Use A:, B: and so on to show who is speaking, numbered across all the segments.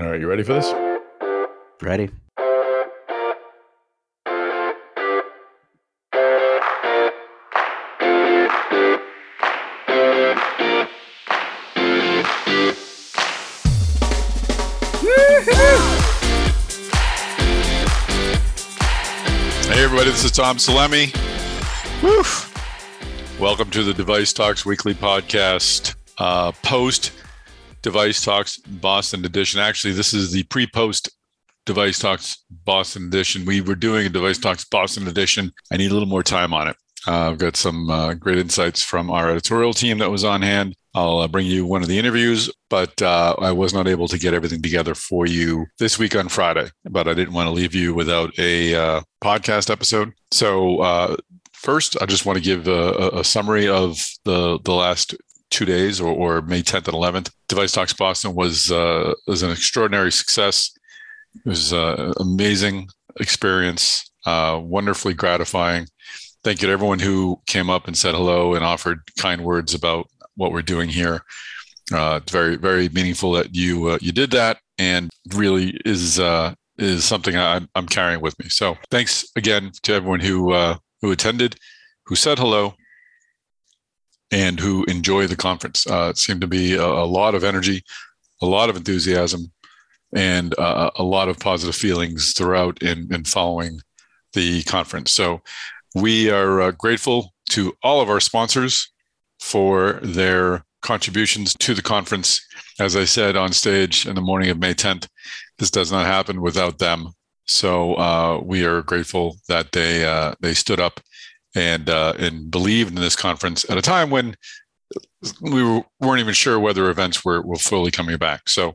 A: All right, you ready for this?
B: Ready.
A: Hey, everybody, this is Tom Salemi. Woo. Welcome to the Device Talks Weekly Podcast, uh, post Device Talks Boston edition. Actually, this is the pre post Device Talks Boston edition. We were doing a Device Talks Boston edition. I need a little more time on it. Uh, I've got some uh, great insights from our editorial team that was on hand. I'll uh, bring you one of the interviews, but uh, I was not able to get everything together for you this week on Friday. But I didn't want to leave you without a uh, podcast episode. So uh, first, I just want to give a, a summary of the the last two days, or, or May 10th and 11th. Device Talks Boston was uh, was an extraordinary success. It was an amazing experience, uh, wonderfully gratifying. Thank you to everyone who came up and said hello and offered kind words about what we're doing here. Uh, it's very, very meaningful that you uh, you did that, and really is uh, is something I'm, I'm carrying with me. So thanks again to everyone who uh, who attended, who said hello, and who enjoy the conference. Uh, it seemed to be a, a, lot of energy, a lot of enthusiasm, and uh, a lot of positive feelings throughout in, in following the conference. So we are uh, grateful to all of our sponsors for their contributions to the conference. As I said on stage in the morning of May 10th, this does not happen without them. So uh, we are grateful that they uh, they stood up and uh, and believed in this conference at a time when we weren't even sure whether events were, were fully coming back. So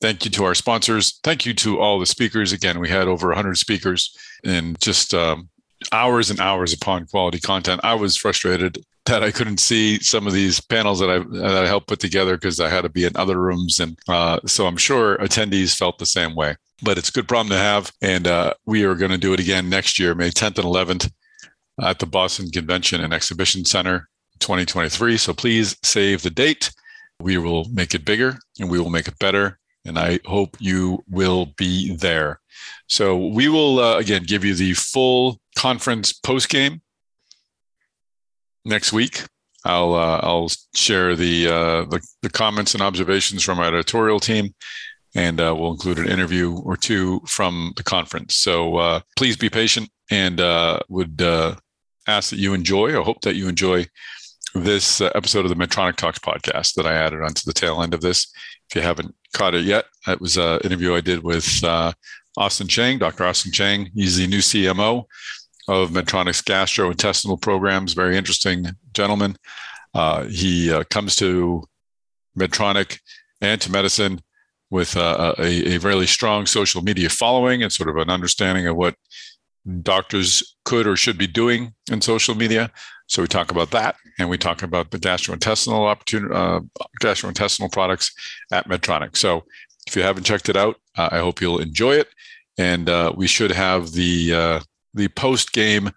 A: thank you to our sponsors. Thank you to all the speakers. Again, we had over 100 speakers and just um, hours and hours upon quality content. I was frustrated that I couldn't see some of these panels that I that I helped put together because I had to be in other rooms, and uh, so I'm sure attendees felt the same way. But it's a good problem to have, and uh, we are going to do it again next year, May 10th and 11th at the Boston Convention and Exhibition Center 2023. So please save the date. We will make it bigger and we will make it better. And I hope you will be there. So we will, uh, again, give you the full conference post game next week. I'll uh, I'll share the, uh, the, the comments and observations from our editorial team, and uh, we'll include an interview or two from the conference. So uh, please be patient and uh, would uh, ask that you enjoy or hope that you enjoy this uh, episode of the Medtronic Talks podcast that I added onto the tail end of this. If you haven't caught it yet, it was an interview I did with uh, Austin Chiang, Dr. Austin Chiang. He's the new CMO of Medtronic's gastrointestinal programs. Very interesting gentleman. Uh, he uh, comes to Medtronic and to medicine with uh, a, a really strong social media following and sort of an understanding of what doctors could or should be doing in social media. So we talk about that, and we talk about the gastrointestinal opportunity, uh, gastrointestinal products at Medtronic. So if you haven't checked it out, uh, I hope you'll enjoy it. And uh, we should have the uh, the post game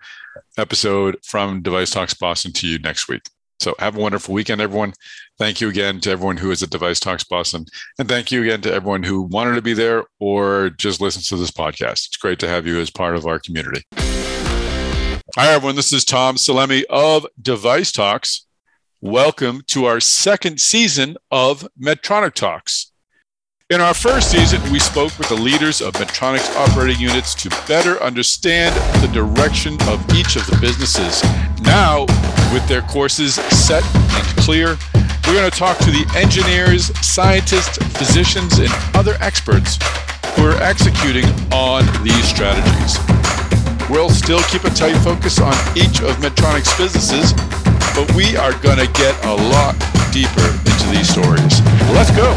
A: episode from Device Talks Boston to you next week. So have a wonderful weekend, everyone. Thank you again to everyone who is at Device Talks Boston. And thank you again to everyone who wanted to be there or just listens to this podcast. It's great to have you as part of our community. Hi, everyone. This is Tom Salemi of Device Talks. Welcome to our second season of Medtronic Talks. In our first season, we spoke with the leaders of Medtronic's operating units to better understand the direction of each of the businesses. Now, with their courses set and clear, we're going to talk to the engineers, scientists, physicians, and other experts who are executing on these strategies. We'll still keep a tight focus on each of Medtronic's businesses, but we are going to get a lot deeper into these stories. Let's go.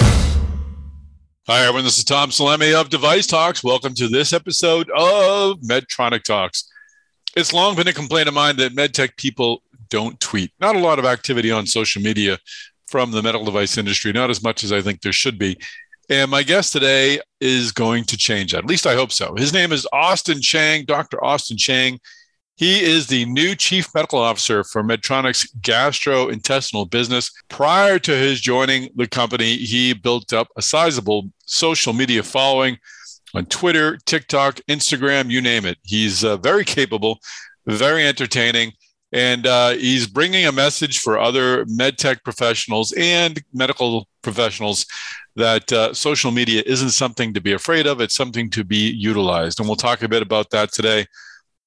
A: Hi, everyone. This is Tom Salemi of Device Talks. Welcome to this episode of Medtronic Talks. It's long been a complaint of mine that medtech people don't tweet. Not a lot of activity on social media from the medical device industry, not as much as I think there should be. And my guest today is going to change that. At least I hope so. His name is Austin Chiang, Dr. Austin Chiang. He is the new chief medical officer for Medtronic's gastrointestinal business. Prior to his joining the company, he built up a sizable social media following on Twitter, TikTok, Instagram, you name it. He's uh, very capable, very entertaining, and uh, he's bringing a message for other medtech professionals and medical professionals that uh, social media isn't something to be afraid of, it's something to be utilized. And we'll talk a bit about that today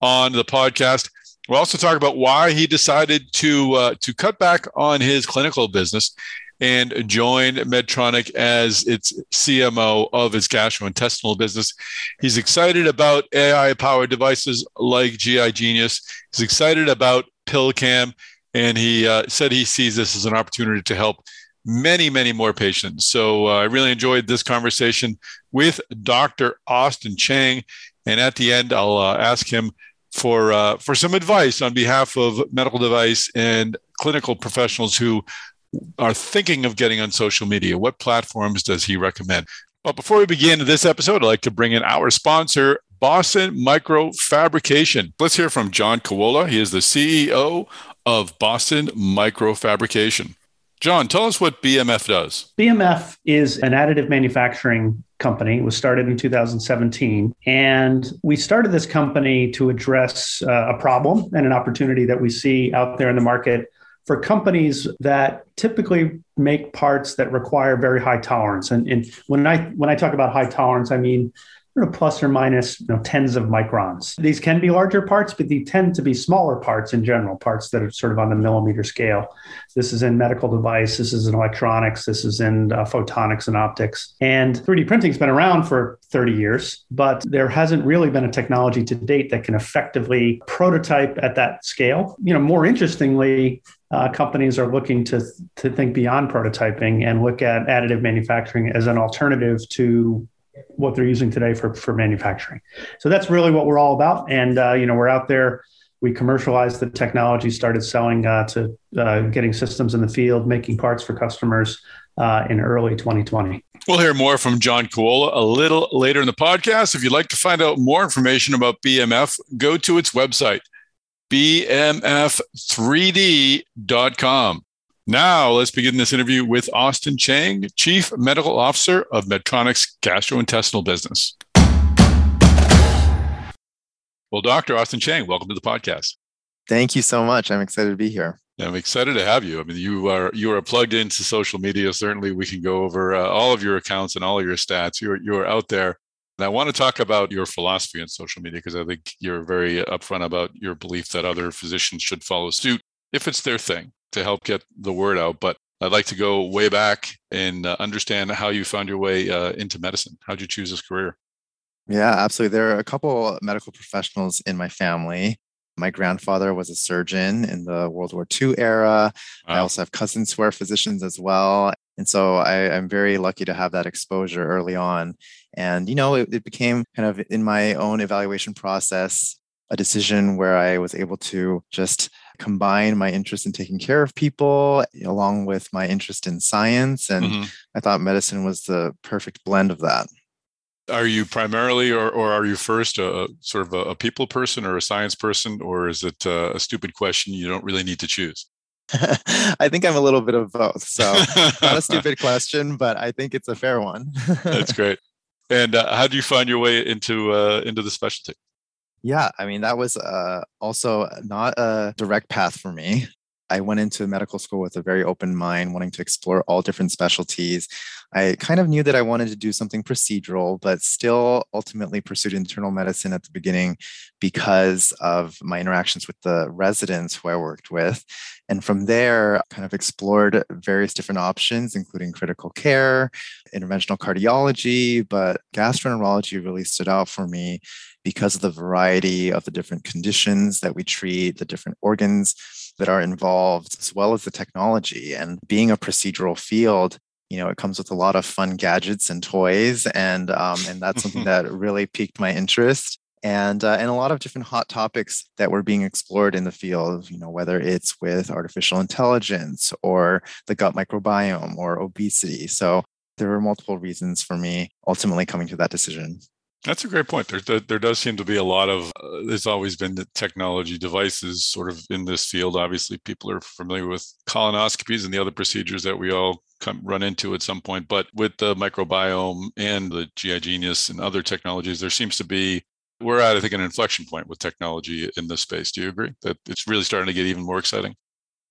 A: on the podcast. We'll also talk about why he decided to uh, to cut back on his clinical business and join Medtronic as its CMO of its gastrointestinal business. He's excited about AI powered devices like GI Genius. He's excited about PillCam, and he uh, said he sees this as an opportunity to help many, many more patients. So uh, I really enjoyed this conversation with Dr. Austin Chiang. And at the end, I'll uh, ask him for uh, for some advice on behalf of medical device and clinical professionals who are thinking of getting on social media. What platforms does he recommend? Well, before we begin this episode, I'd like to bring in our sponsor, Boston Micro Fabrication. Let's hear from John Kawola. He is the CEO of Boston Micro Fabrication. John, tell us what BMF does.
B: BMF is an additive manufacturing company. It was started in 2017. And we started this company to address uh, a problem and an opportunity that we see out there in the market for companies that typically make parts that require very high tolerance. And, and when I when I talk about high tolerance, I mean plus or minus you know, tens of microns. These can be larger parts, but they tend to be smaller parts in general, parts that are sort of on the millimeter scale. This is in medical device, this is in electronics, this is in uh, photonics and optics. And 3D printing's been around for 30 years, but there hasn't really been a technology to date that can effectively prototype at that scale. You know, more interestingly, uh, companies are looking to, to think beyond prototyping and look at additive manufacturing as an alternative to what they're using today for, for manufacturing. So that's really what we're all about. And, uh, you know, we're out there, we commercialized the technology, started selling uh, to uh, getting systems in the field, making parts for customers uh, in early 2020.
A: We'll hear more from John Kawola a little later in the podcast. If you'd like to find out more information about BMF, go to its website, bmf3d.com. Now, let's begin this interview with Austin Chiang, Chief Medical Officer of Medtronic's gastrointestinal business. Well, Dr. Austin Chiang, welcome to the podcast.
C: Thank you so much. I'm excited to be here.
A: I'm excited to have you. I mean, you are you are plugged into social media. Certainly, we can go over uh, all of your accounts and all of your stats. You're you're out there, and I want to talk about your philosophy on social media because I think you're very upfront about your belief that other physicians should follow suit if it's their thing to help get the word out. But I'd like to go way back and uh, understand how you found your way uh, into medicine. How'd you choose this career?
C: Yeah, absolutely. There are a couple medical professionals in my family. My grandfather was a surgeon in the World War II era. Wow. I also have cousins who are physicians as well. And so I, am very lucky to have that exposure early on. And, you know, it, it became kind of in my own evaluation process a decision where I was able to just combine my interest in taking care of people along with my interest in science. And mm-hmm. I thought medicine was the perfect blend of that.
A: Are you primarily, or, or are you first a sort of a, a people person or a science person, or is it a, a stupid question you don't really need to choose?
C: I think I'm a little bit of both. So, not a stupid question, but I think it's a fair one.
A: That's great. And uh, how do you find your way into uh, into the specialty?
C: Yeah, I mean, that was uh, also not a direct path for me. I went into medical school with a very open mind, wanting to explore all different specialties. I kind of knew that I wanted to do something procedural, but still ultimately pursued internal medicine at the beginning because of my interactions with the residents who I worked with. And from there, kind of explored various different options, including critical care, interventional cardiology, but gastroenterology really stood out for me because of the variety of the different conditions that we treat, the different organs that are involved, as well as the technology. And being a procedural field, you know, it comes with a lot of fun gadgets and toys, and um, and that's something that really piqued my interest. And uh, and a lot of different hot topics that were being explored in the field. You know, whether it's with artificial intelligence or the gut microbiome or obesity. So there were multiple reasons for me ultimately coming to that decision.
A: That's a great point. There, there, does seem to be a lot of, uh, there's always been the technology devices sort of in this field. Obviously, people are familiar with colonoscopies and the other procedures that we all come, run into at some point. But with the microbiome and the GI Genius and other technologies, there seems to be, we're at, I think, an inflection point with technology in this space. Do you agree that it's really starting to get even more exciting?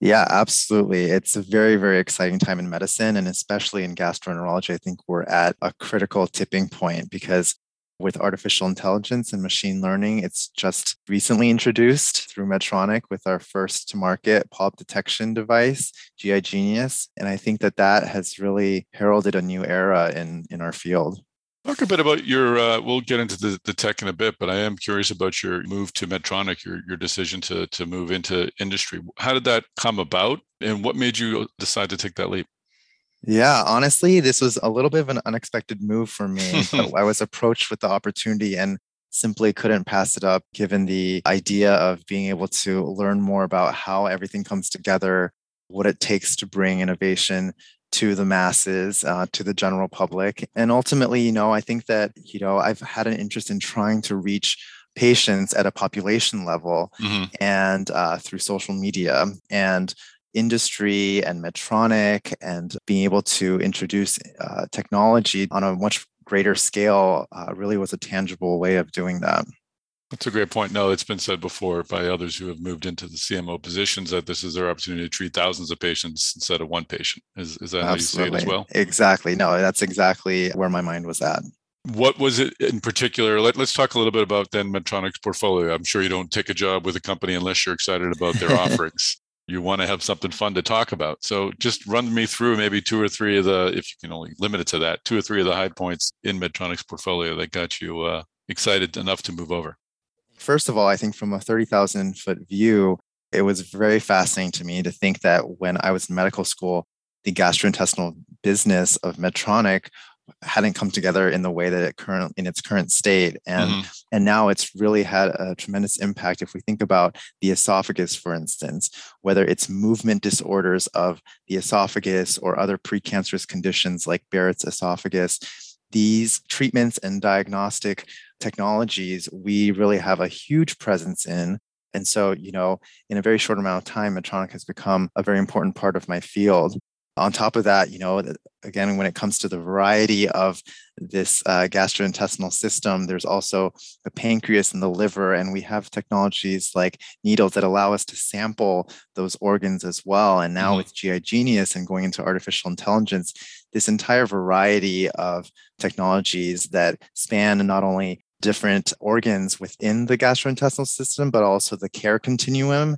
C: Yeah, absolutely. It's a very, very exciting time in medicine and especially in gastroenterology. I think we're at a critical tipping point because with artificial intelligence and machine learning, it's just recently introduced through Medtronic with our first to market polyp detection device, GI Genius. And I think that that has really heralded a new era in, in our field.
A: Talk a bit about your. Uh, we'll get into the, the tech in a bit, but I am curious about your move to Medtronic, your your decision to to move into industry. How did that come about, and what made you decide to take that leap?
C: Yeah, honestly, this was a little bit of an unexpected move for me. I was approached with the opportunity and simply couldn't pass it up, given the idea of being able to learn more about how everything comes together, what it takes to bring innovation to the masses, uh, to the general public. And ultimately, you know, I think that, you know, I've had an interest in trying to reach patients at a population level mm-hmm. and uh, through social media and industry and Medtronic and being able to introduce uh, technology on a much greater scale uh, really was a tangible way of doing that.
A: That's a great point. No, it's been said before by others who have moved into the CMO positions that this is their opportunity to treat thousands of patients instead of one patient. Is, is that Absolutely. how you see it as well?
C: Exactly. No, that's exactly where my mind was at.
A: What was it in particular? Let, us talk a little bit about then Medtronic's portfolio. I'm sure you don't take a job with a company unless you're excited about their offerings. You want to have something fun to talk about. So just run me through maybe two or three of the, if you can only limit it to that, two or three of the high points in Medtronic's portfolio that got you uh, excited enough to move over.
C: First of all, I think from a 30,000 foot view, it was very fascinating to me to think that when I was in medical school, the gastrointestinal business of Medtronic hadn't come together in the way that it current in its current state and mm-hmm. and now it's really had a tremendous impact if we think about the esophagus for instance whether it's movement disorders of the esophagus or other precancerous conditions like barrett's esophagus these treatments and diagnostic technologies we really have a huge presence in. And so, you know, in a very short amount of time, Medtronic has become a very important part of my field. On top of that, you know, again, when it comes to the variety of this uh, gastrointestinal system, there's also the pancreas and the liver, and we have technologies like needles that allow us to sample those organs as well. And now mm-hmm. with GI Genius and going into artificial intelligence, this entire variety of technologies that span not only different organs within the gastrointestinal system, but also the care continuum,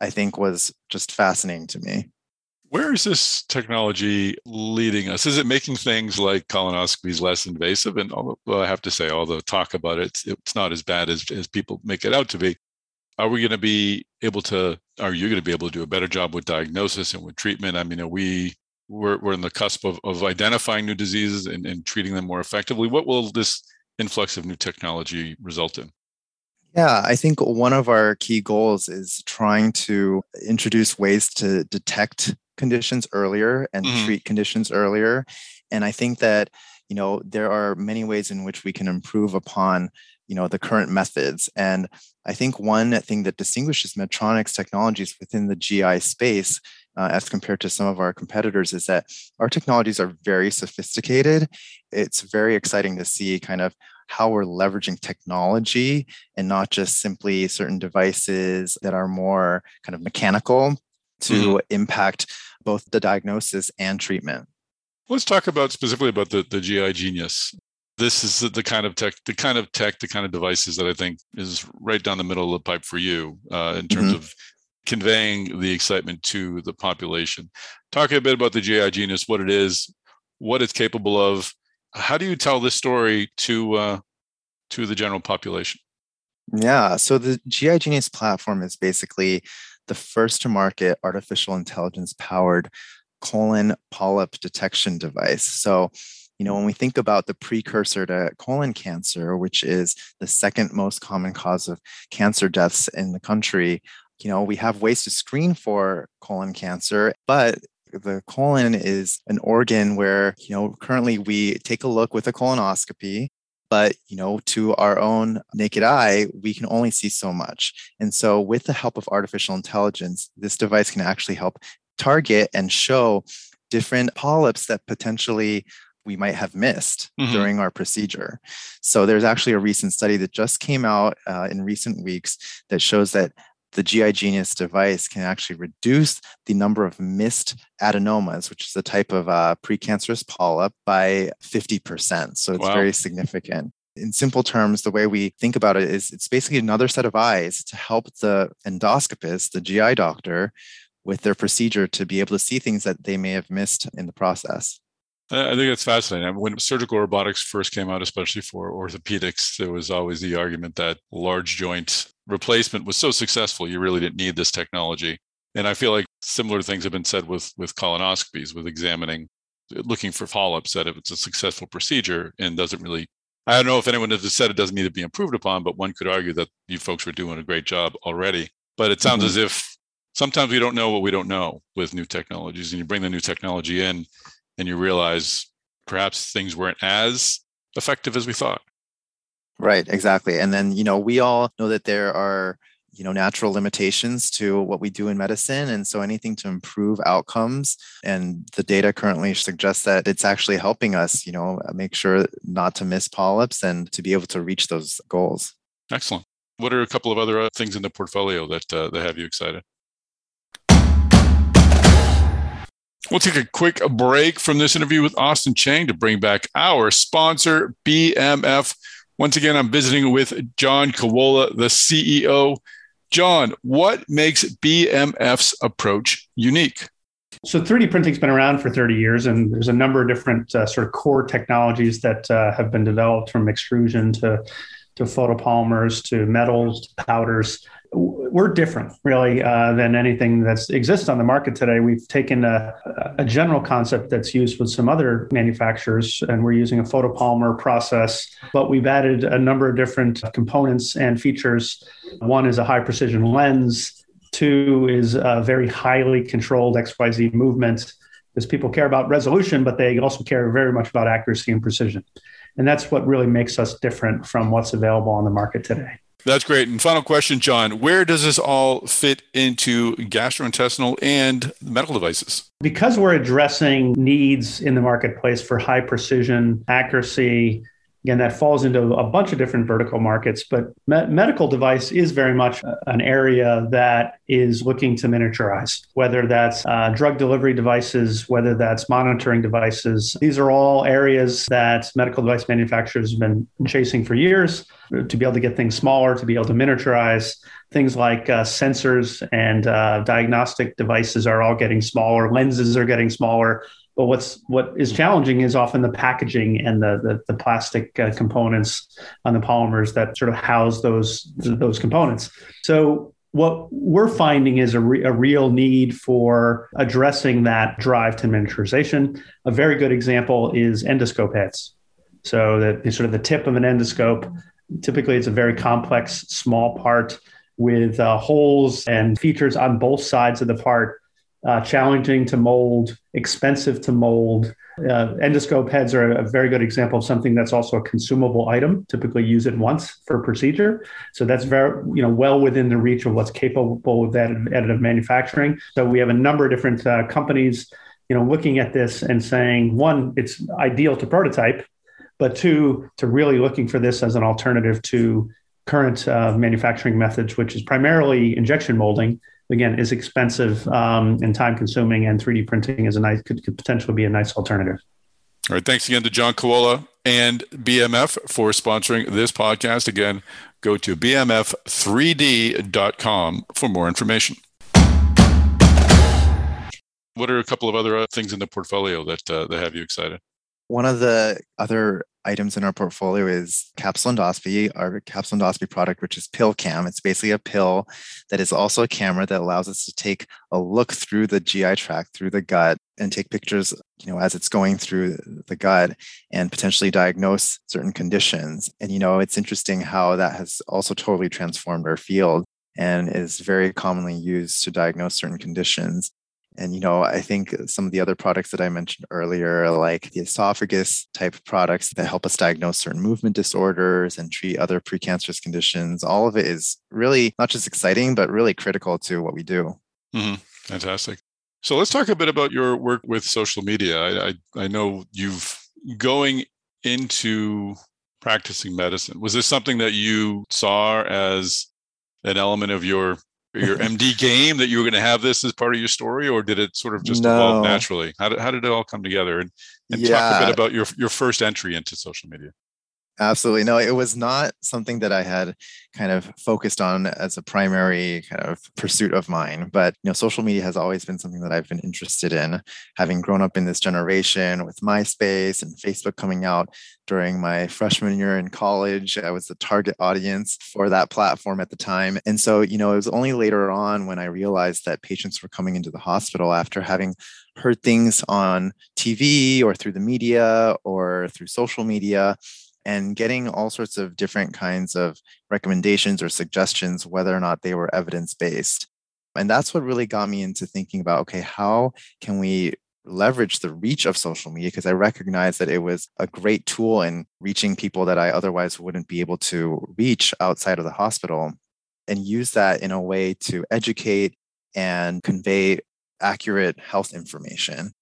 C: I think was just fascinating to me.
A: Where is this technology leading us? Is it making things like colonoscopies less invasive? And although I have to say, all the talk about it, it's, not as bad as, as people make it out to be. Are we going to be able to, are you going to be able to do a better job with diagnosis and with treatment? I mean, are we, we're, we're in the cusp of, of identifying new diseases and, and treating them more effectively. What will this influx of new technology result in?
C: Yeah, I think one of our key goals is trying to introduce ways to detect conditions earlier and mm-hmm. treat conditions earlier. And I think that, you know, there are many ways in which we can improve upon, you know, the current methods. And I think one thing that distinguishes Medtronic's technologies within the GI space uh, as compared to some of our competitors is that our technologies are very sophisticated. It's very exciting to see kind of how we're leveraging technology and not just simply certain devices that are more kind of mechanical to mm-hmm. impact both the diagnosis and treatment.
A: Let's talk about specifically about the, the GI Genius. This is the kind of tech, the kind of tech, the kind of devices that I think is right down the middle of the pipe for you uh, in terms mm-hmm. of conveying the excitement to the population. Talk a bit about the GI Genius, what it is, what it's capable of. How do you tell this story to uh, to the general population?
C: Yeah, so the GI Genius platform is basically the first to market artificial intelligence powered colon polyp detection device. So, you know, when we think about the precursor to colon cancer, which is the second most common cause of cancer deaths in the country, you know, we have ways to screen for colon cancer, but the colon is an organ where, you know, currently we take a look with a colonoscopy, but you know to our own naked eye we can only see so much and so with the help of artificial intelligence this device can actually help target and show different polyps that potentially we might have missed mm-hmm. during our procedure. So there's actually a recent study that just came out uh, in recent weeks that shows that the GI Genius device can actually reduce the number of missed adenomas, which is a type of uh, precancerous polyp, by 50%. So it's wow. very significant. In simple terms, the way we think about it is it's basically another set of eyes to help the endoscopist, the GI doctor, with their procedure to be able to see things that they may have missed in the process.
A: I think it's fascinating. When surgical robotics first came out, especially for orthopedics, there was always the argument that large joint replacement was so successful, you really didn't need this technology. And I feel like similar things have been said with with colonoscopies, with examining, looking for polyps. That if it's a successful procedure and doesn't really, I don't know if anyone has said it doesn't need to be improved upon, but one could argue that you folks were doing a great job already. But it sounds mm-hmm. as if sometimes we don't know what we don't know with new technologies, and you bring the new technology in and you realize perhaps things weren't as effective as we thought.
C: Right, exactly. And then, you know, we all know that there are, you know, natural limitations to what we do in medicine. And so anything to improve outcomes and the data currently suggests that it's actually helping us, you know, make sure not to miss polyps and to be able to reach those goals.
A: Excellent. What are a couple of other uh, things in the portfolio that uh, that have you excited? We'll take a quick break from this interview with Austin Chiang to bring back our sponsor, BMF. Once again, I'm visiting with John Kawola, the CEO. John, what makes BMF's approach unique?
B: So 3D printing's been around for 30 years, and there's a number of different uh, sort of core technologies that uh, have been developed from extrusion to to photopolymers to metals to powders we're different really uh, than anything that exists on the market today. We've taken a, a, general concept that's used with some other manufacturers, and we're using a photopolymer process, but we've added a number of different components and features. One is a high precision lens. Two is a very highly controlled XYZ movement because people care about resolution, but they also care very much about accuracy and precision. And that's what really makes us different from what's available on the market today.
A: That's great. And final question, John, where does this all fit into gastrointestinal and medical devices?
B: Because we're addressing needs in the marketplace for high precision, accuracy, Again, that falls into a bunch of different vertical markets, but me- medical device is very much an area that is looking to miniaturize, whether that's uh, drug delivery devices, whether that's monitoring devices. These are all areas that medical device manufacturers have been chasing for years to be able to get things smaller, to be able to miniaturize. Things like uh, sensors and uh, diagnostic devices are all getting smaller, lenses are getting smaller but what's what is challenging is often the packaging and the the, the plastic uh, components on the polymers that sort of house those those components. So what we're finding is a, re- a real need for addressing that drive to miniaturization. A very good example is endoscope heads. So that sort of the tip of an endoscope. Typically, it's a very complex small part with uh, holes and features on both sides of the part uh, challenging to mold, expensive to mold. Uh, endoscope heads are a very good example of something that's also a consumable item. Typically, use it once for procedure, so that's very you know well within the reach of what's capable of additive manufacturing. So we have a number of different uh, companies, you know, looking at this and saying, one, it's ideal to prototype, but two, to really looking for this as an alternative to current uh, manufacturing methods, which is primarily injection molding again is expensive um, and time consuming and 3d printing is a nice could, could potentially be a nice alternative.
A: All right. Thanks again to john Kawola and bmf for sponsoring this podcast. Again go to bmf3d.com for more information. What are a couple of other uh, things in the portfolio that uh, that have you excited?
C: One of the other items in our portfolio is capsule endoscopy, our capsule endoscopy product, which is PillCam. It's basically a pill that is also a camera that allows us to take a look through the GI tract, through the gut, and take pictures, you know, as it's going through the gut and potentially diagnose certain conditions. And, you know, it's interesting how that has also totally transformed our field and is very commonly used to diagnose certain conditions. And, you know, I think some of the other products that I mentioned earlier, like the esophagus type products that help us diagnose certain movement disorders and treat other precancerous conditions, all of it is really not just exciting, but really critical to what we do.
A: Mm-hmm. Fantastic. So let's talk a bit about your work with social media. I, I, I know you've going into practicing medicine. Was this something that you saw as an element of your your MD game that you were going to have this as part of your story, or did it sort of just no. evolve naturally? How did, how did it all come together? And, and yeah. talk a bit about your your first entry into social media.
C: Absolutely. No, it was not something that I had kind of focused on as a primary kind of pursuit of mine. But, you know, social media has always been something that I've been interested in. Having grown up in this generation with MySpace and Facebook coming out during my freshman year in college, I was the target audience for that platform at the time. And so, you know, it was only later on when I realized that patients were coming into the hospital after having heard things on TV or through the media or through social media and getting all sorts of different kinds of recommendations or suggestions, whether or not they were evidence based. And that's what really got me into thinking about okay, how can we leverage the reach of social media? Because I recognized that it was a great tool in reaching people that I otherwise wouldn't be able to reach outside of the hospital and use that in a way to educate and convey accurate health information.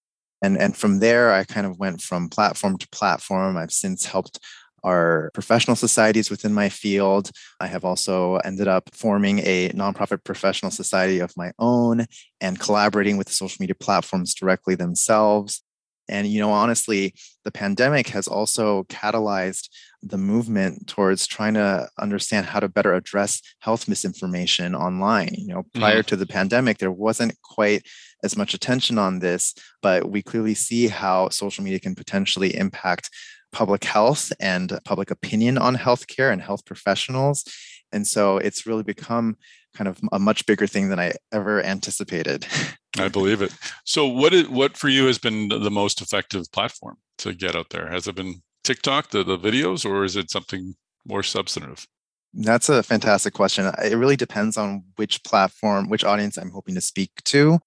C: And, and from there, I kind of went from platform to platform. I've since helped are professional societies within my field. I have also ended up forming a nonprofit professional society of my own and collaborating with the social media platforms directly themselves. And, you know, honestly, the pandemic has also catalyzed the movement towards trying to understand how to better address health misinformation online. You know, prior mm. to the pandemic, there wasn't quite as much attention on this, but we clearly see how social media can potentially impact public health and public opinion on healthcare and health professionals. And so it's really become kind of a much bigger thing than I ever anticipated.
A: I believe it. So what is what for you has been the most effective platform to get out there? Has it been TikTok, the, the videos, or is it something more substantive?
C: That's a fantastic question. It really depends on which platform, which audience I'm hoping to speak to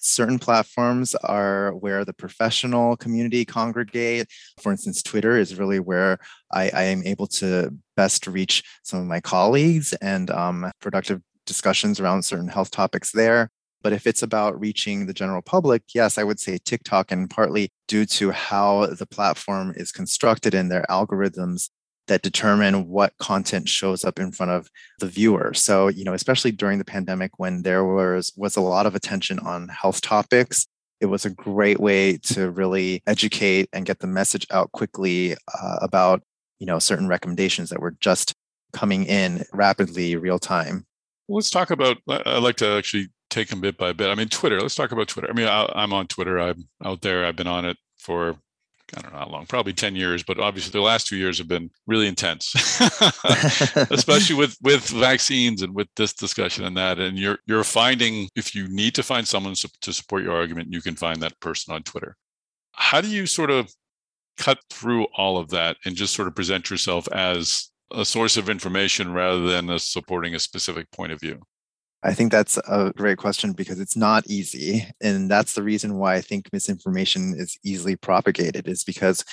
C: certain platforms are where the professional community congregate. For instance, Twitter is really where I, I am able to best reach some of my colleagues and um, productive discussions around certain health topics there. But if it's about reaching the general public, yes, I would say TikTok, and partly due to how the platform is constructed and their algorithms that determine what content shows up in front of the viewer. So, you know, especially during the pandemic when there was was a lot of attention on health topics, it was a great way to really educate and get the message out quickly uh, about, you know, certain recommendations that were just coming in rapidly real time.
A: Let's talk about I'd like to actually take them bit by bit. I mean, Twitter. Let's talk about Twitter. I mean, I'm on Twitter. I'm out there. I've been on it for I don't know how long, probably 10 years, but obviously the last two years have been really intense, especially with, with vaccines and with this discussion and that. And you're, you're finding, if you need to find someone to support your argument, you can find that person on Twitter. How do you sort of cut through all of that and just sort of present yourself as a source of information rather than a supporting a specific point of view?
C: I think that's a great question because it's not easy. And that's the reason why I think misinformation is easily propagated, is because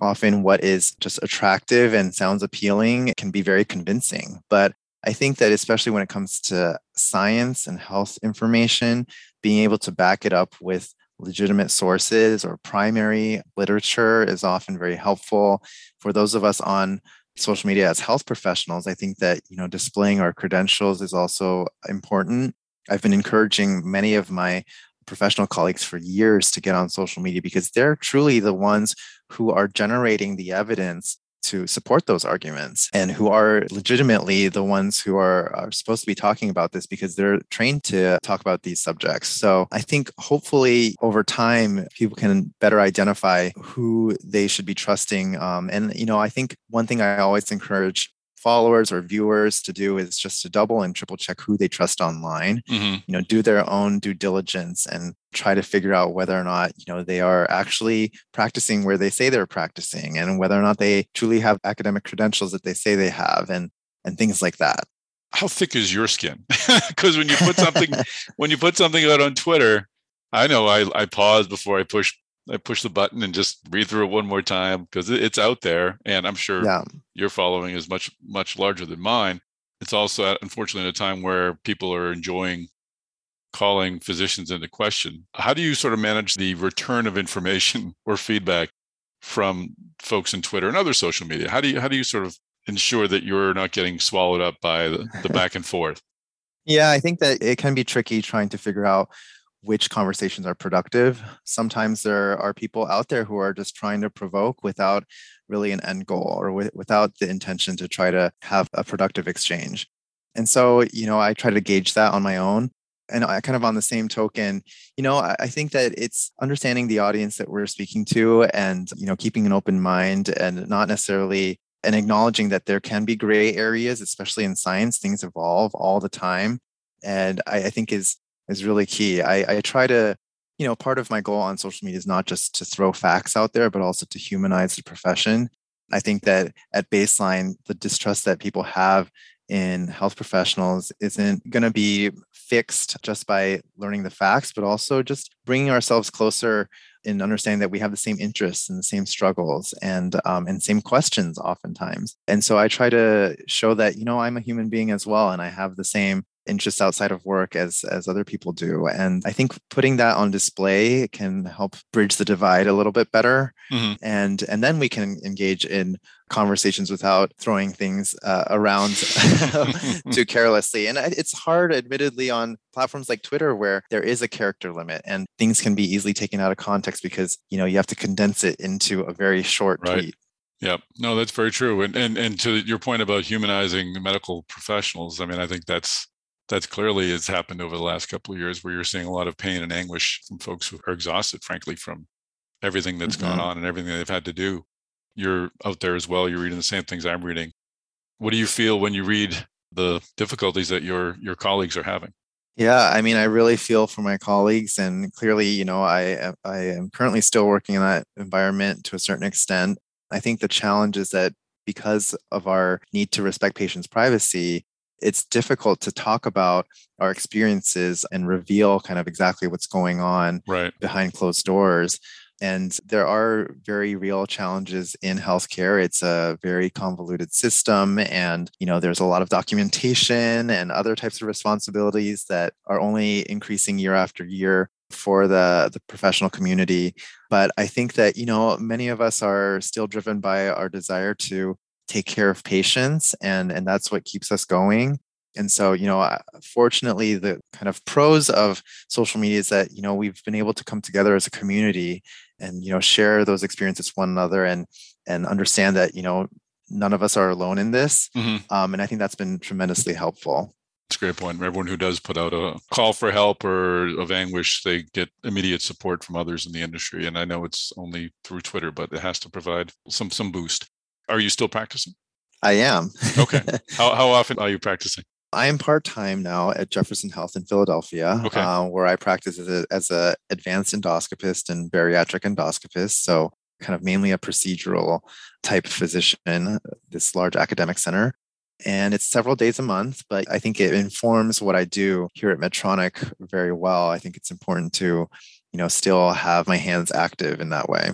C: often what is just attractive and sounds appealing can be very convincing. But I think that especially when it comes to science and health information, being able to back it up with legitimate sources or primary literature is often very helpful. For those of us on social media as health professionals, I think that you know displaying our credentials is also important. I've been encouraging many of my professional colleagues for years to get on social media because they're truly the ones who are generating the evidence to support those arguments and who are legitimately the ones who are, are, supposed to be talking about this because they're trained to talk about these subjects. So I think hopefully over time, people can better identify who they should be trusting. Um, and, you know, I think one thing I always encourage followers or viewers to do is just to double and triple check who they trust online mm-hmm. you know do their own due diligence and try to figure out whether or not you know they are actually practicing where they say they're practicing and whether or not they truly have academic credentials that they say they have and and things like that
A: how thick is your skin because when you put something when you put something out on twitter I know I, I pause before I push I push the button and just read through it one more time because it's out there, and I'm sure yeah. your following is much much larger than mine. It's also unfortunately at a time where people are enjoying calling physicians into question. How do you sort of manage the return of information or feedback from folks in Twitter and other social media? How do you how do you sort of ensure that you're not getting swallowed up by the, the back and forth?
C: Yeah, I think that it can be tricky trying to figure out which conversations are productive. Sometimes there are people out there who are just trying to provoke without really an end goal or w- without the intention to try to have a productive exchange. And so, you know, I try to gauge that on my own. And I kind of on the same token, you know, I, I think that it's understanding the audience that we're speaking to and, you know, keeping an open mind and not necessarily and acknowledging that there can be gray areas, especially in science, things evolve all the time. And I, I think is is really key. I, I try to, you know, part of my goal on social media is not just to throw facts out there, but also to humanize the profession. I think that at baseline, the distrust that people have in health professionals isn't going to be fixed just by learning the facts, but also just bringing ourselves closer in understanding that we have the same interests and the same struggles and um, and same questions oftentimes. And so I try to show that you know I'm a human being as well, and I have the same interests outside of work as as other people do and i think putting that on display can help bridge the divide a little bit better mm-hmm. and and then we can engage in conversations without throwing things uh, around too carelessly and it's hard admittedly on platforms like twitter where there is a character limit and things can be easily taken out of context because you know you have to condense it into a very short right. tweet
A: yeah, no, that's very true. And, and and to your point about humanizing medical professionals, I mean, I think that's that clearly has happened over the last couple of years where you're seeing a lot of pain and anguish from folks who are exhausted, frankly, from everything that's mm-hmm. gone on and everything they've had to do. You're out there as well. You're reading the same things I'm reading. What do you feel when you read the difficulties that your your colleagues are having?
C: Yeah, I mean, I really feel for my colleagues, and clearly, you know, I I am currently still working in that environment to a certain extent. I think the challenge is that because of our need to respect patients' privacy, it's difficult to talk about our experiences and reveal kind of exactly what's going on
A: right.
C: behind closed doors. And there are very real challenges in healthcare. It's a very convoluted system. And, you know, there's a lot of documentation and other types of responsibilities that are only increasing year after year for the, the professional community. But I think that, you know, many of us are still driven by our desire to take care of patients and and that's what keeps us going and so you know fortunately the kind of pros of social media is that you know we've been able to come together as a community and you know share those experiences with one another and and understand that you know none of us are alone in this mm-hmm. um, and i think that's been tremendously helpful
A: that's a great point. Everyone who does put out a call for help or of anguish, they get immediate support from others in the industry. And I know it's only through Twitter, but it has to provide some some boost. Are you still practicing?
C: I am.
A: okay. How, how often are you practicing?
C: I am part time now at Jefferson Health in Philadelphia, okay. uh, where I practice as a, as a advanced endoscopist and bariatric endoscopist. So, kind of mainly a procedural type physician. This large academic center, and it's several days a month. But I think it informs what I do here at Medtronic very well. I think it's important to, you know, still have my hands active in that way.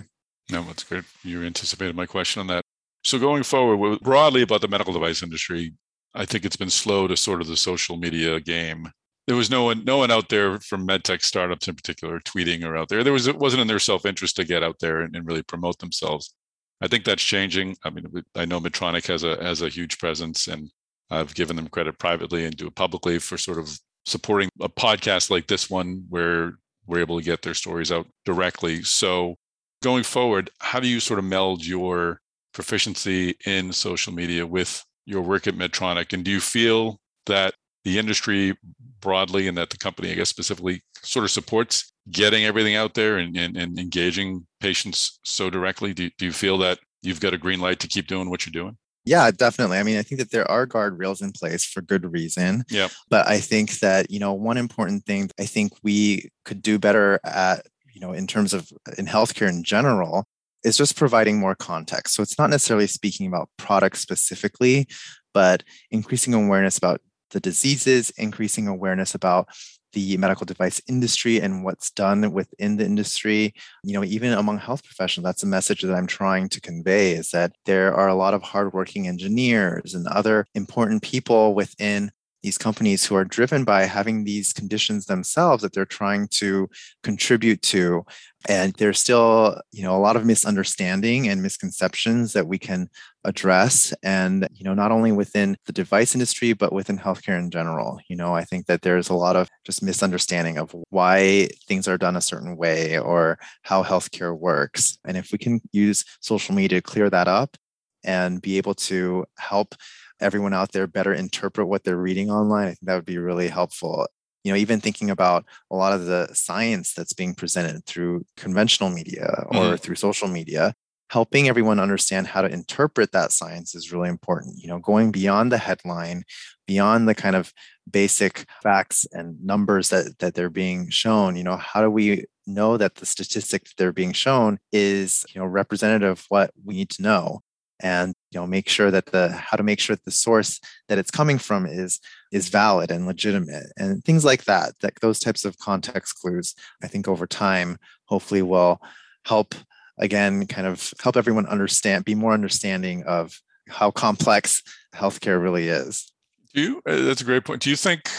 A: No, that's great. You anticipated my question on that. So going forward, broadly about the medical device industry, I think it's been slow to sort of the social media game. There was no one, no one out there from medtech startups in particular tweeting or out there. There was it wasn't in their self interest to get out there and, and really promote themselves. I think that's changing. I mean, I know Medtronic has a has a huge presence, and I've given them credit privately and do it publicly for sort of supporting a podcast like this one where we're able to get their stories out directly. So going forward, how do you sort of meld your proficiency in social media with your work at Medtronic? And do you feel that the industry broadly and that the company, I guess specifically, sort of supports getting everything out there and, and, and engaging patients so directly? Do, do you feel that you've got a green light to keep doing what you're doing?
C: Yeah, definitely. I mean, I think that there are guardrails in place for good reason.
A: Yeah.
C: But I think that, you know, one important thing I think we could do better at, you know, in terms of in healthcare in general is just providing more context. So it's not necessarily speaking about products specifically, but increasing awareness about the diseases, increasing awareness about the medical device industry and what's done within the industry you know even among health professionals that's a message that i'm trying to convey is that there are a lot of hardworking engineers and other important people within these companies who are driven by having these conditions themselves that they're trying to contribute to. And there's still you know a lot of misunderstanding and misconceptions that we can address and you know not only within the device industry but within healthcare in general. You know i think that there's a lot of just misunderstanding of why things are done a certain way or how healthcare works. And if we can use social media to clear that up and be able to help everyone out there better interpret what they're reading online, I think that would be really helpful. You know, even thinking about a lot of the science that's being presented through conventional media or mm-hmm. through social media, helping everyone understand how to interpret that science is really important. You know, going beyond the headline, beyond the kind of basic facts and numbers that that they're being shown, you know, how do we know that the statistic that they're being shown is, you know, representative of what we need to know? And you know make sure that the how to make sure that the source that it's coming from is is valid and legitimate and things like that that those types of context clues i think over time hopefully will help again kind of help everyone understand be more understanding of how complex healthcare really is.
A: Do you uh, that's a great point. Do you think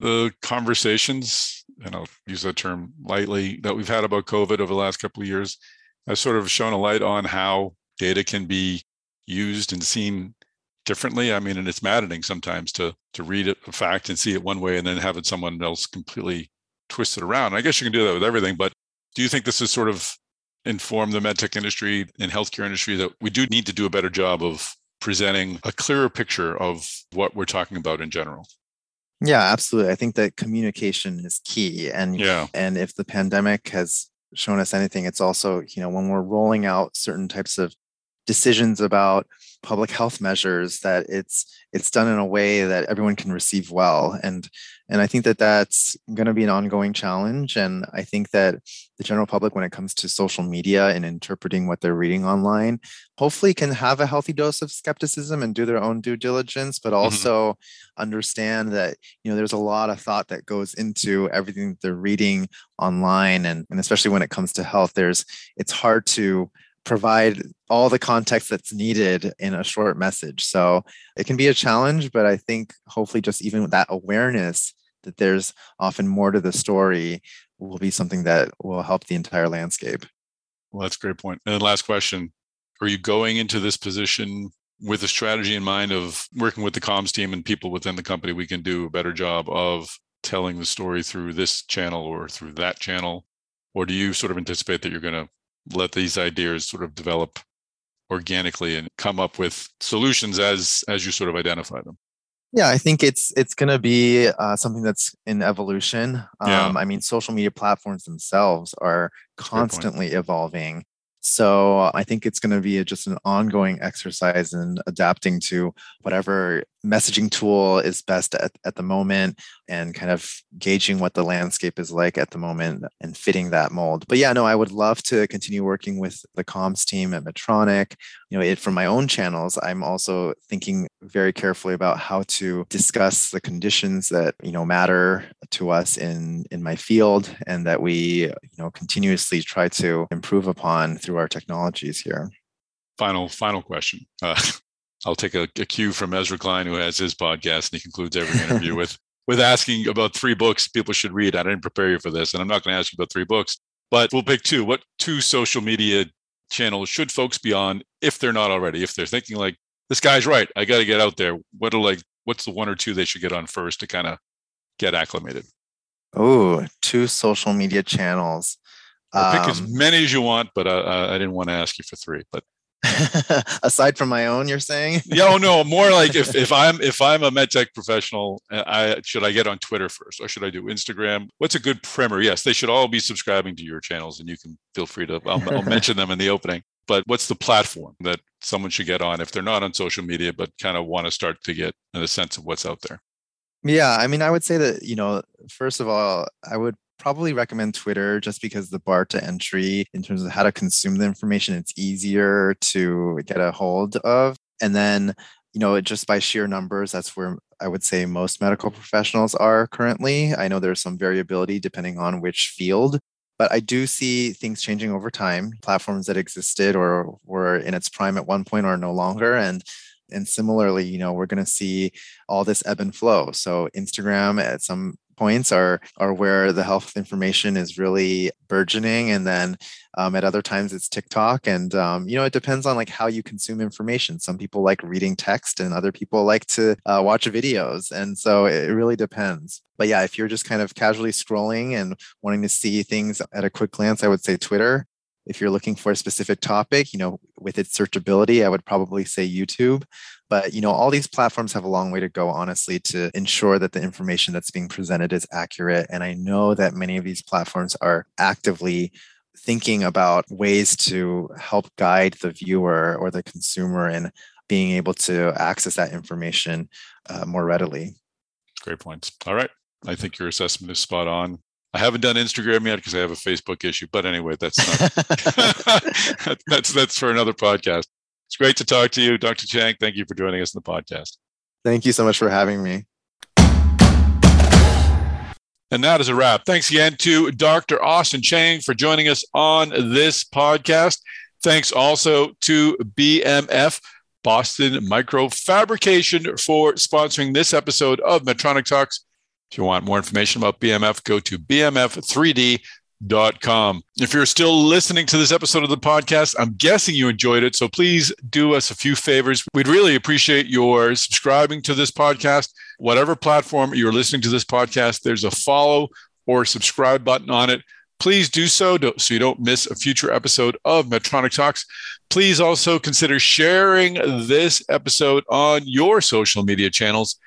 A: the conversations and i'll use that term lightly that we've had about covid over the last couple of years has sort of shown a light on how data can be used and seen differently. I mean, and it's maddening sometimes to to read a fact and see it one way and then have it someone else completely twist it around. I guess you can do that with everything, but do you think this is sort of inform the medtech industry and healthcare industry that we do need to do a better job of presenting a clearer picture of what we're talking about in general?
C: Yeah, absolutely. I think that communication is key. And
A: yeah.
C: and if the pandemic has shown us anything, it's also, you know, when we're rolling out certain types of decisions about public health measures that it's it's done in a way that everyone can receive well and and i think that that's going to be an ongoing challenge and i think that the general public when it comes to social media and interpreting what they're reading online hopefully can have a healthy dose of skepticism and do their own due diligence but mm-hmm. also mm-hmm. understand that you know there's a lot of thought that goes into everything that they're reading online and, and especially when it comes to health there's it's hard to provide all the context that's needed in a short message. So it can be a challenge, but I think hopefully just even that awareness that there's often more to the story will be something that will help the entire landscape.
A: Well, that's a great point. And last question Are you going into this position with a strategy in mind of working with the comms team and people within the company? We can do a better job of telling the story through this channel or through that channel? Or do you sort of anticipate that you're going to let these ideas sort of develop organically and come up with solutions as as you sort of identify them.
C: Yeah i think it's it's going to be uh, something that's in evolution. Um, yeah. i mean social media platforms themselves are constantly evolving. So I think it's going to be just an ongoing exercise in adapting to whatever messaging tool is best at, at the moment and kind of gauging what the landscape is like at the moment and fitting that mold. But yeah, no, I would love to continue working with the comms team at Medtronic. You know, it from my own channels, I'm also thinking very carefully about how to discuss the conditions that, you know, matter to us in in my field and that we, you know, continuously try to improve upon through our technologies here.
A: Final final question. Uh, I'll take a, a cue from Ezra Klein, who has his podcast, and he concludes every interview with with asking about three books people should read. I didn't prepare you for this, and I'm not going to ask you about three books, but we'll pick two. What two social media channels should folks be on if they're not already? If they're thinking like this guy's right, I got to get out there. What are like what's the one or two they should get on first to kind of get acclimated?
C: Oh, two social media channels.
A: Or pick um, as many as you want, but uh, I didn't want to ask you for three. But
C: aside from my own you're saying?
A: Yeah oh no more like if, if i'm if i'm a medtech professional uh, i should i get on twitter first or should i do instagram? What's a good primer? Yes they should all be subscribing to your channels and you can feel free to I'll, I'll mention them in the opening. But what's the platform that someone should get on if they're not on social media but kind of want to start to get a sense of what's out there?
C: Yeah i mean i would say that you know first of all i would probably recommend Twitter just because the bar to entry in terms of how to consume the information, it's easier to get a hold of. And then you know, just by sheer numbers, that's where I would say most medical professionals are currently. I know there's some variability depending on which field, but I do see things changing over time. Platforms that existed or were in its prime at one point are no longer. And and similarly, you know, we're going to see all this ebb and flow. So Instagram at some points are are where the health information is really burgeoning and then um, at other times it's tiktok and um, you know it depends on like how you consume information. Some people like reading text and other people like to uh, watch videos and so it really depends. But yeah if you're just kind of casually scrolling and wanting to see things at a quick glance i would say twitter. If you're looking for a specific topic you know with its searchability i would probably say youtube but you know, all these platforms have a long way to go, honestly, to ensure that the information that's being presented is accurate. And I know that many of these platforms are actively thinking about ways to help guide the viewer or the consumer in being able to access that information uh, more readily.
A: Great points. All right. I think your assessment is spot on. I haven't done Instagram yet because I have a Facebook issue. But anyway, that's not, that's that's for another podcast. It's great to talk to you, Dr. Chiang. Thank you for joining us in the podcast.
C: Thank you so much for having me.
A: And that is a wrap. Thanks again to Dr. Austin Chiang for joining us on this podcast. Thanks also to BMF Boston Microfabrication for sponsoring this episode of Medtronic Talks. If you want more information about BMF, go to BMF3D com. If you're still listening to this episode of the podcast, I'm guessing you enjoyed it. So please do us a few favors. We'd really appreciate your subscribing to this podcast. Whatever platform you're listening to this podcast, there's a follow or subscribe button on it. Please do so so you don't miss a future episode of Medtronic Talks. Please also consider sharing this episode on your social media channels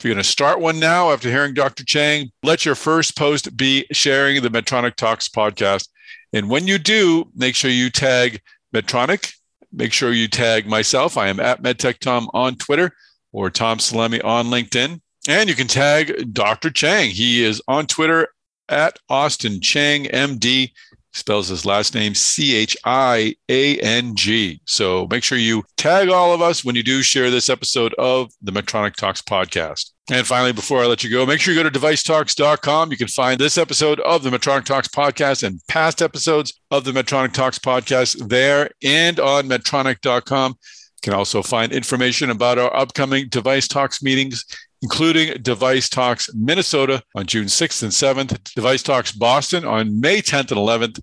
A: if you're going to start one now after hearing Dr. Chiang, let your first post be sharing the Medtronic Talks podcast. And when you do, make sure you tag Medtronic. Make sure you tag myself. I am at MedTechTom on Twitter or Tom Salemi on LinkedIn. And you can tag Dr. Chiang. He is on Twitter at Austin Chiang MD spells his last name C H I A N G. So make sure you tag all of us when you do share this episode of the Medtronic Talks podcast. And finally, before I let you go, make sure you go to devicetalks.com. You can find this episode of the Medtronic Talks podcast and past episodes of the Medtronic Talks podcast there and on medtronic.com. You can also find information about our upcoming Device Talks meetings including Device Talks Minnesota on June 6th and 7th, Device Talks Boston on May 10th and 11th.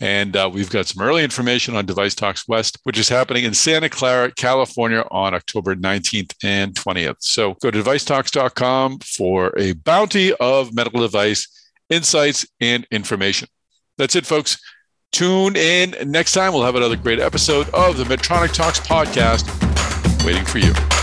A: And uh, we've got some early information on Device Talks West, which is happening in Santa Clara, California on October 19th and 20th. So go to devicetalks.com for a bounty of medical device insights and information. That's it, folks. Tune in next time. We'll have another great episode of the Medtronic Talks podcast waiting for you.